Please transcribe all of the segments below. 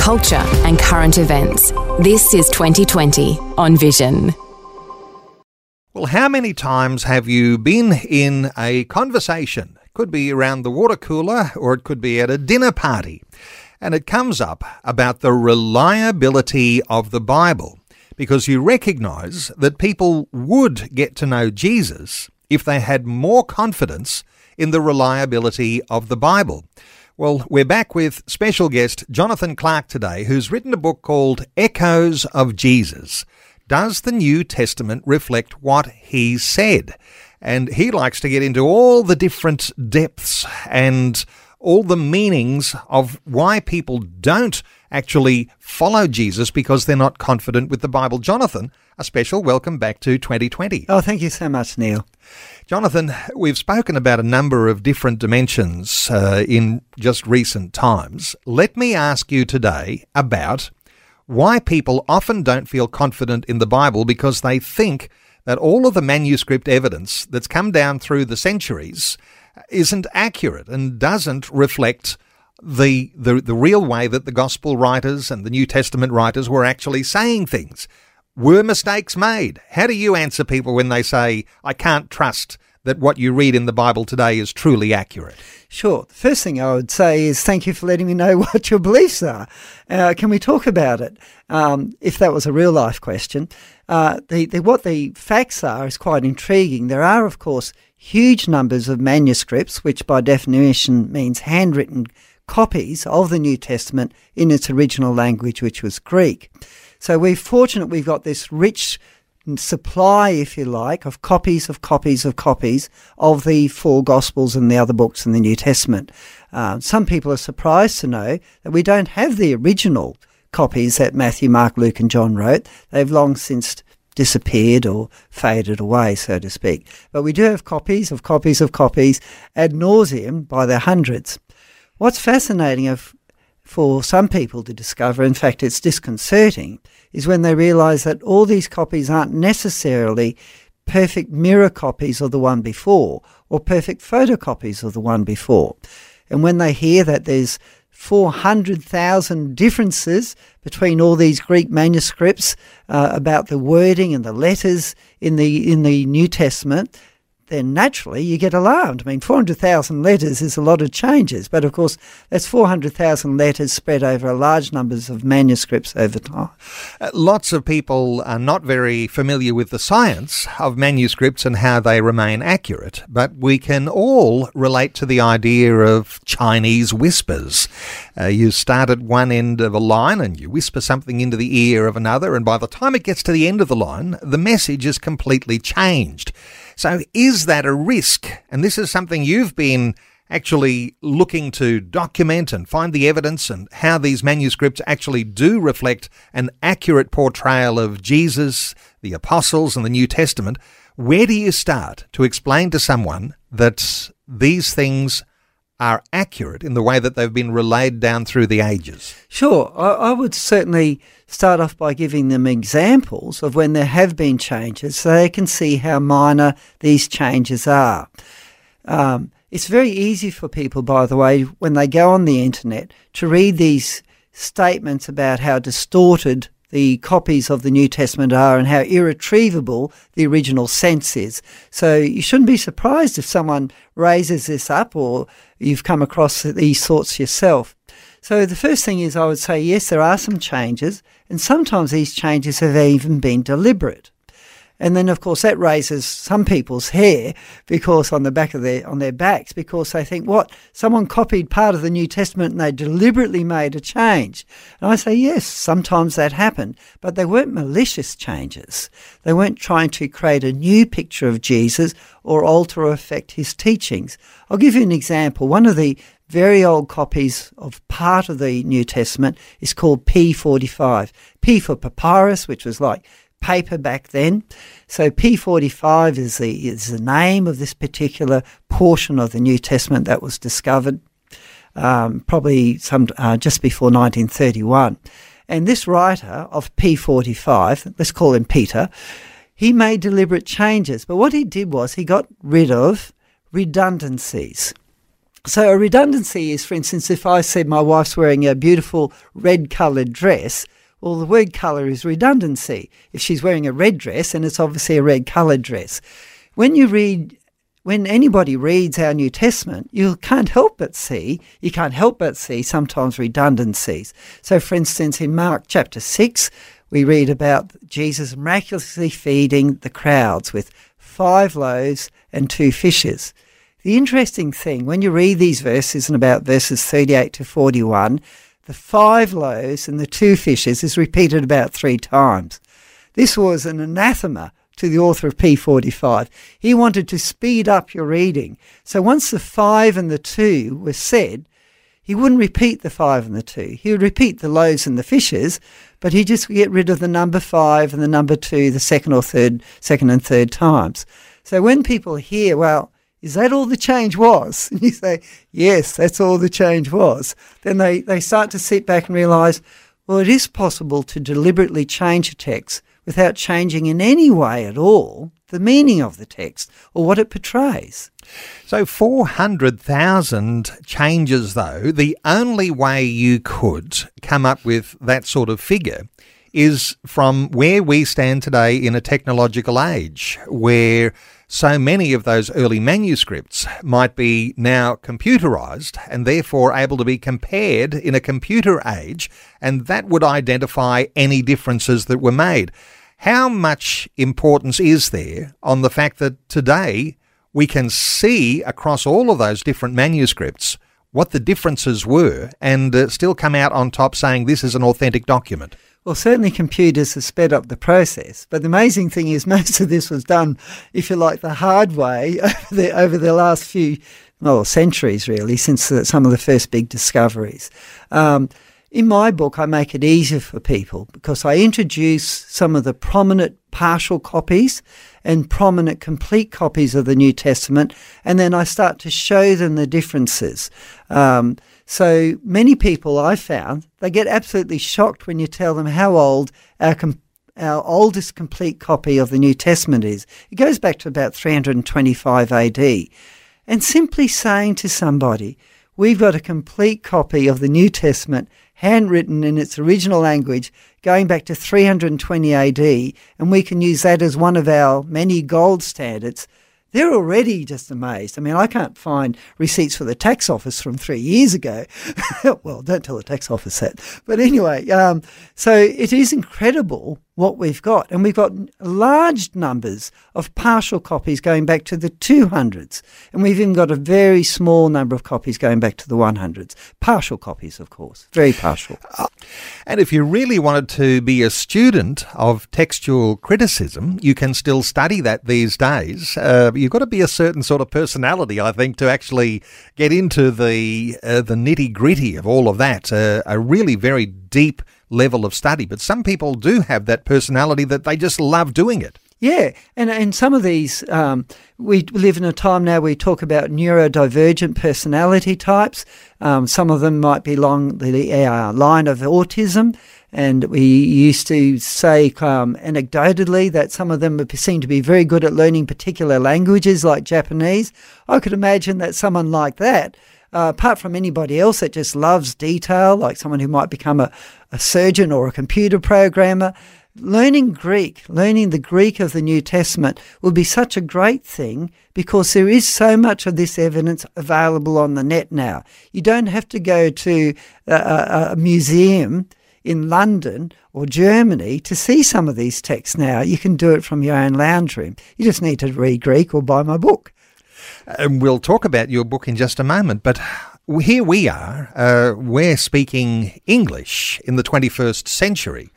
culture, and current events. This is 2020 on Vision. Well, how many times have you been in a conversation? Could be around the water cooler or it could be at a dinner party. And it comes up about the reliability of the Bible because you recognize that people would get to know Jesus if they had more confidence in the reliability of the Bible. Well, we're back with special guest Jonathan Clerke today, who's written a book called Echoes of Jesus. Does the New Testament reflect what he said? And he likes to get into all the different depths and all the meanings of why people don't actually follow Jesus because they're not confident with the Bible. Jonathan, a special welcome back to 2020. Oh, thank you so much, Neil. Jonathan, we've spoken about a number of different dimensions uh, in just recent times. Let me ask you today about why people often don't feel confident in the Bible because they think that all of the manuscript evidence that's come down through the centuries isn't accurate and doesn't reflect the, the, the real way that the gospel writers and the New Testament writers were actually saying things. Were mistakes made? How do you answer people when they say, I can't trust that what you read in the Bible today is truly accurate? Sure. The first thing I would say is thank you for letting me know what your beliefs are. Uh, can we talk about it? Um, if that was a real life question. Uh, the, the, what the facts are is quite intriguing. There are, of course, huge numbers of manuscripts, which by definition means handwritten copies of the New Testament in its original language, which was Greek. So we're fortunate we've got this rich supply, if you like, of copies of copies of copies of the four Gospels and the other books in the New Testament. Uh, some people are surprised to know that we don't have the original copies that Matthew, Mark, Luke, and John wrote. They've long since disappeared or faded away, so to speak. But we do have copies of copies of copies ad nauseum by the hundreds. What's fascinating of, for some people to discover, in fact, it's disconcerting, is when they realize that all these copies aren't necessarily perfect mirror copies of the one before or perfect photocopies of the one before. And when they hear that there's 400,000 differences between all these Greek manuscripts uh, about the wording and the letters in the in the New Testament, then naturally you get alarmed. I mean, 400,000 letters is a lot of changes, but of course, that's 400,000 letters spread over a large numbers of manuscripts over time. Uh, lots of people are not very familiar with the science of manuscripts and how they remain accurate, but we can all relate to the idea of Chinese whispers. Uh, you start at one end of a line and you whisper something into the ear of another, and by the time it gets to the end of the line, the message is completely changed. So, is that a risk? And this is something you've been actually looking to document and find the evidence and how these manuscripts actually do reflect an accurate portrayal of Jesus, the apostles, and the New Testament. Where do you start to explain to someone that these things are accurate in the way that they've been relayed down through the ages? Sure. I, I, would certainly start off by giving them examples of when there have been changes so they can see how minor these changes are. Um, it's very easy for people, by the way, when they go on the internet to read these statements about how distorted the copies of the New Testament are and how irretrievable the original sense is. So you shouldn't be surprised if someone raises this up or you've come across these thoughts yourself. So the first thing is I would say, yes, there are some changes, and sometimes these changes have even been deliberate. And then, of course, that raises some people's hair because on the back of their on their backs because they think, what someone copied part of the New Testament and they deliberately made a change. And I say, yes, sometimes that happened, but they weren't malicious changes. They weren't trying to create a new picture of Jesus or alter or affect his teachings. I'll give you an example. One of the very old copies of part of the New Testament is called P45. P for papyrus, which was like paper back then. So P45 is the, is the name of this particular portion of the New Testament that was discovered um, probably some uh, just before 1931. And this writer of P45, let's call him Peter, he made deliberate changes. But what he did was he got rid of redundancies. So a redundancy is, for instance, if I said my wife's wearing a beautiful red coloured dress, well, the word colour is redundancy. If she's wearing a red dress, and it's obviously a red coloured dress. When you read, when anybody reads our New Testament, you can't help but see, you can't help but see sometimes redundancies. So, for instance, in Mark chapter 6, we read about Jesus miraculously feeding the crowds with five loaves and two fishes. The interesting thing, when you read these verses and about verses 38 to 41, the five loaves and the two fishes is repeated about three times. This was an anathema to the author of P45. He wanted to speed up your reading. So once the five and the two were said, he wouldn't repeat the five and the two. He would repeat the loaves and the fishes, but he just get rid of the number five and the number two the second or third, second and third times. So when people hear, well, is that all the change was? And you say, Yes, that's all the change was. Then they, they start to sit back and realize, well, it is possible to deliberately change a text without changing in any way at all the meaning of the text or what it portrays. So 400,000 changes, though, the only way you could come up with that sort of figure is from where we stand today in a technological age where so many of those early manuscripts might be now computerized and therefore able to be compared in a computer age, and that would identify any differences that were made. How much importance is there on the fact that today we can see across all of those different manuscripts what the differences were and uh, still come out on top saying this is an authentic document? Well, certainly computers have sped up the process, but the amazing thing is most of this was done, if you like, the hard way over the, over the last few, well, centuries really, since the, some of the first big discoveries. Um, in my book, I make it easier for people because I introduce some of the prominent partial copies and prominent complete copies of the New Testament, and then I start to show them the differences. Um, so many people I found they get absolutely shocked when you tell them how old our com- our oldest complete copy of the New Testament is. It goes back to about 325 AD. And simply saying to somebody, we've got a complete copy of the New Testament handwritten in its original language going back to 320 AD, and we can use that as one of our many gold standards they're already just amazed. I mean, I can't find receipts for the tax office from three years ago. well, don't tell the tax office that. But anyway, um, so it is incredible what we've got. And we've got large numbers of partial copies going back to the 200s. And we've even got a very small number of copies going back to the 100s. Partial copies, of course, very partial. Uh, and if you really wanted to be a student of textual criticism, you can still study that these days. Uh, you've got to be a certain sort of personality, I think, to actually get into the, uh, the nitty gritty of all of that. Uh, a really very deep level of study. But some people do have that personality that they just love doing it. Yeah, and and some of these, um, we live in a time now we talk about neurodivergent personality types. Um, some of them might be along the uh, line of autism, and we used to say um, anecdotally that some of them seem to be very good at learning particular languages like Japanese. I could imagine that someone like that uh, apart from anybody else that just loves detail, like someone who might become a, a surgeon or a computer programmer, learning Greek, learning the Greek of the New Testament will be such a great thing because there is so much of this evidence available on the net now. You don't have to go to a, a museum in London or Germany to see some of these texts now. You can do it from your own lounge room. You just need to read Greek or buy my book. And we'll talk about your book in just a moment, but here we are, uh, we're speaking English in the 21st century.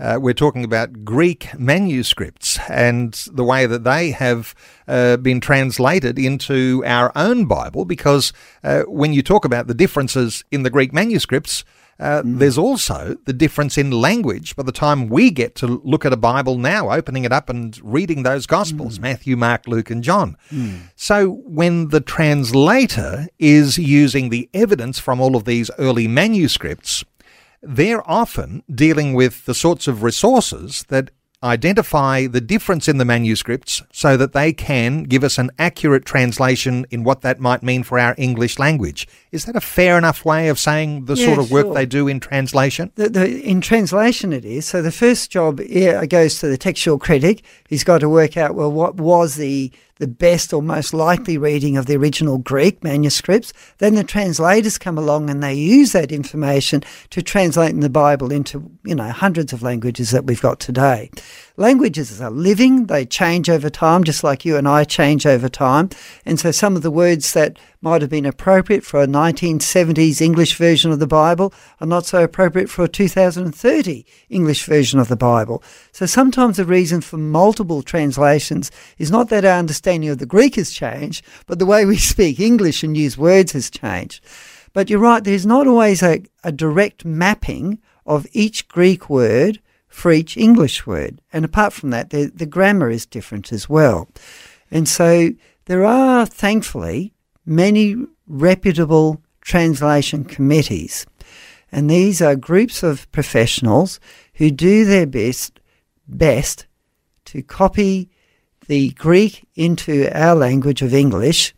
Uh, we're talking about Greek manuscripts and the way that they have uh, been translated into our own Bible, because uh, when you talk about the differences in the Greek manuscripts, uh, mm. There's also the difference in language. By the time we get to look at a Bible now, opening it up and reading those Gospels mm. Matthew, Mark, Luke, and John. Mm. So when the translator is using the evidence from all of these early manuscripts, they're often dealing with the sorts of resources that identify the difference in the manuscripts so that they can give us an accurate translation in what that might mean for our English language. Is that a fair enough way of saying the yeah, sort of work sure. they do in translation? The, the, in translation, it is. So the first job yeah, goes to the textual critic. He's got to work out, well, what was the the best or most likely reading of the original Greek manuscripts. Then the translators come along and they use that information to translate in the Bible into, you know, hundreds of languages that we've got today. Languages are living, they change over time, just like you and I change over time. And so some of the words that might have been appropriate for a 1970s English version of the Bible are not so appropriate for a 2030 English version of the Bible. So sometimes the reason for multiple translations is not that our understanding of the Greek has changed, but the way we speak English and use words has changed. But you're right, there's not always a, a direct mapping of each Greek word for each English word. And apart from that, the, the grammar is different as well. And so there are, thankfully, many reputable translation committees. And these are groups of professionals who do their best, best to copy the Greek into our language of English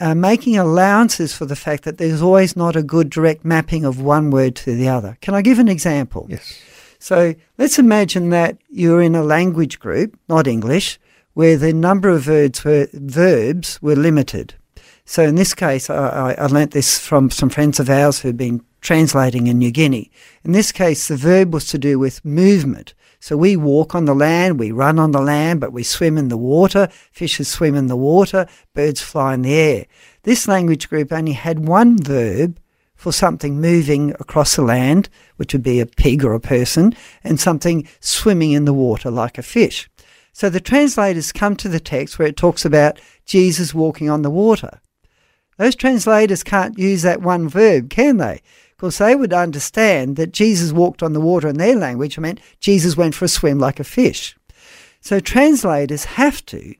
uh, making allowances for the fact that there's always not a good direct mapping of one word to the other. Can I give an example? Yes. So let's imagine that you're in a language group, not English, where the number of verbs were, verbs were limited. So in this case, I, I learnt this from some friends of ours who've been translating in New Guinea. In this case, the verb was to do with movement. So we walk on the land, we run on the land, but we swim in the water. Fishes swim in the water, birds fly in the air. This language group only had one verb for something moving across the land, which would be a pig or a person, and something swimming in the water like a fish. So the translators come to the text where it talks about Jesus walking on the water. Those translators can't use that one verb, can they? because they would understand that Jesus walked on the water in their language meant Jesus went for a swim like a fish. So translators have to,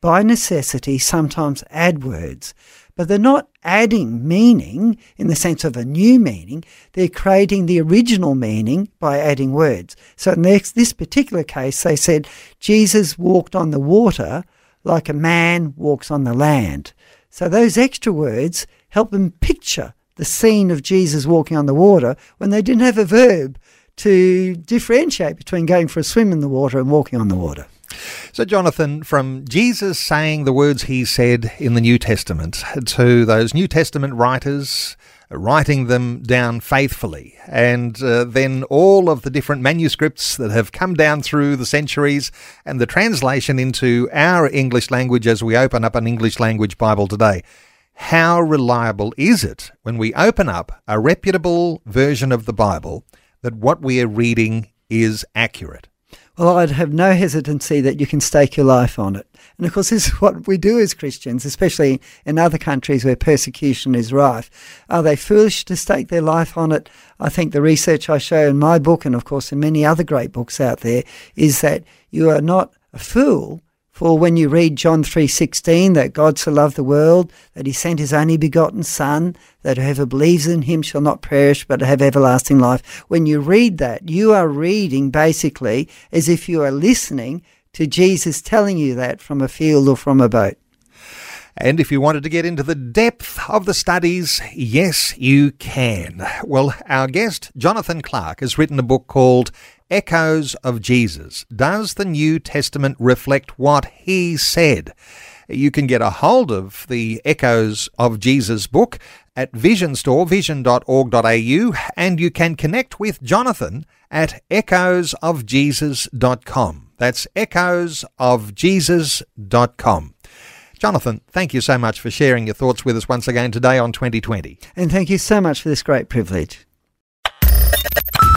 by necessity, sometimes add words, but they're not adding meaning in the sense of a new meaning. They're creating the original meaning by adding words. So in this, particular case, they said Jesus walked on the water like a man walks on the land. So those extra words help them picture the scene of Jesus walking on the water when they didn't have a verb to differentiate between going for a swim in the water and walking on the water. So, Jonathan, from Jesus saying the words he said in the New Testament to those New Testament writers writing them down faithfully, and uh, then all of the different manuscripts that have come down through the centuries, and the translation into our English language as we open up an English language Bible today how reliable is it when we open up a reputable version of the Bible that what we are reading is accurate? Well, I'd have no hesitancy that you can stake your life on it. And of course, this is what we do as Christians, especially in other countries where persecution is rife. Are they foolish to stake their life on it? I think the research I show in my book, and of course in many other great books out there, is that you are not a fool for when you read John 3:16 that God so loved the world that he sent his only begotten son that whoever believes in him shall not perish but have everlasting life. When you read that, you are reading basically as if you are listening to Jesus telling you that from a field or from a boat. And if you wanted to get into the depth of the studies, yes, you can. Well, our guest, Jonathan Clerke, has written a book called Echoes of Jesus. Does the New Testament reflect what he said? You can get a hold of the Echoes of Jesus book at Vision Store, vision.org.au, and you can connect with Jonathan at echoesofjesus.com. That's echoesofjesus.com. Jonathan, thank you so much for sharing your thoughts with us once again today on 2020. And thank you so much for this great privilege.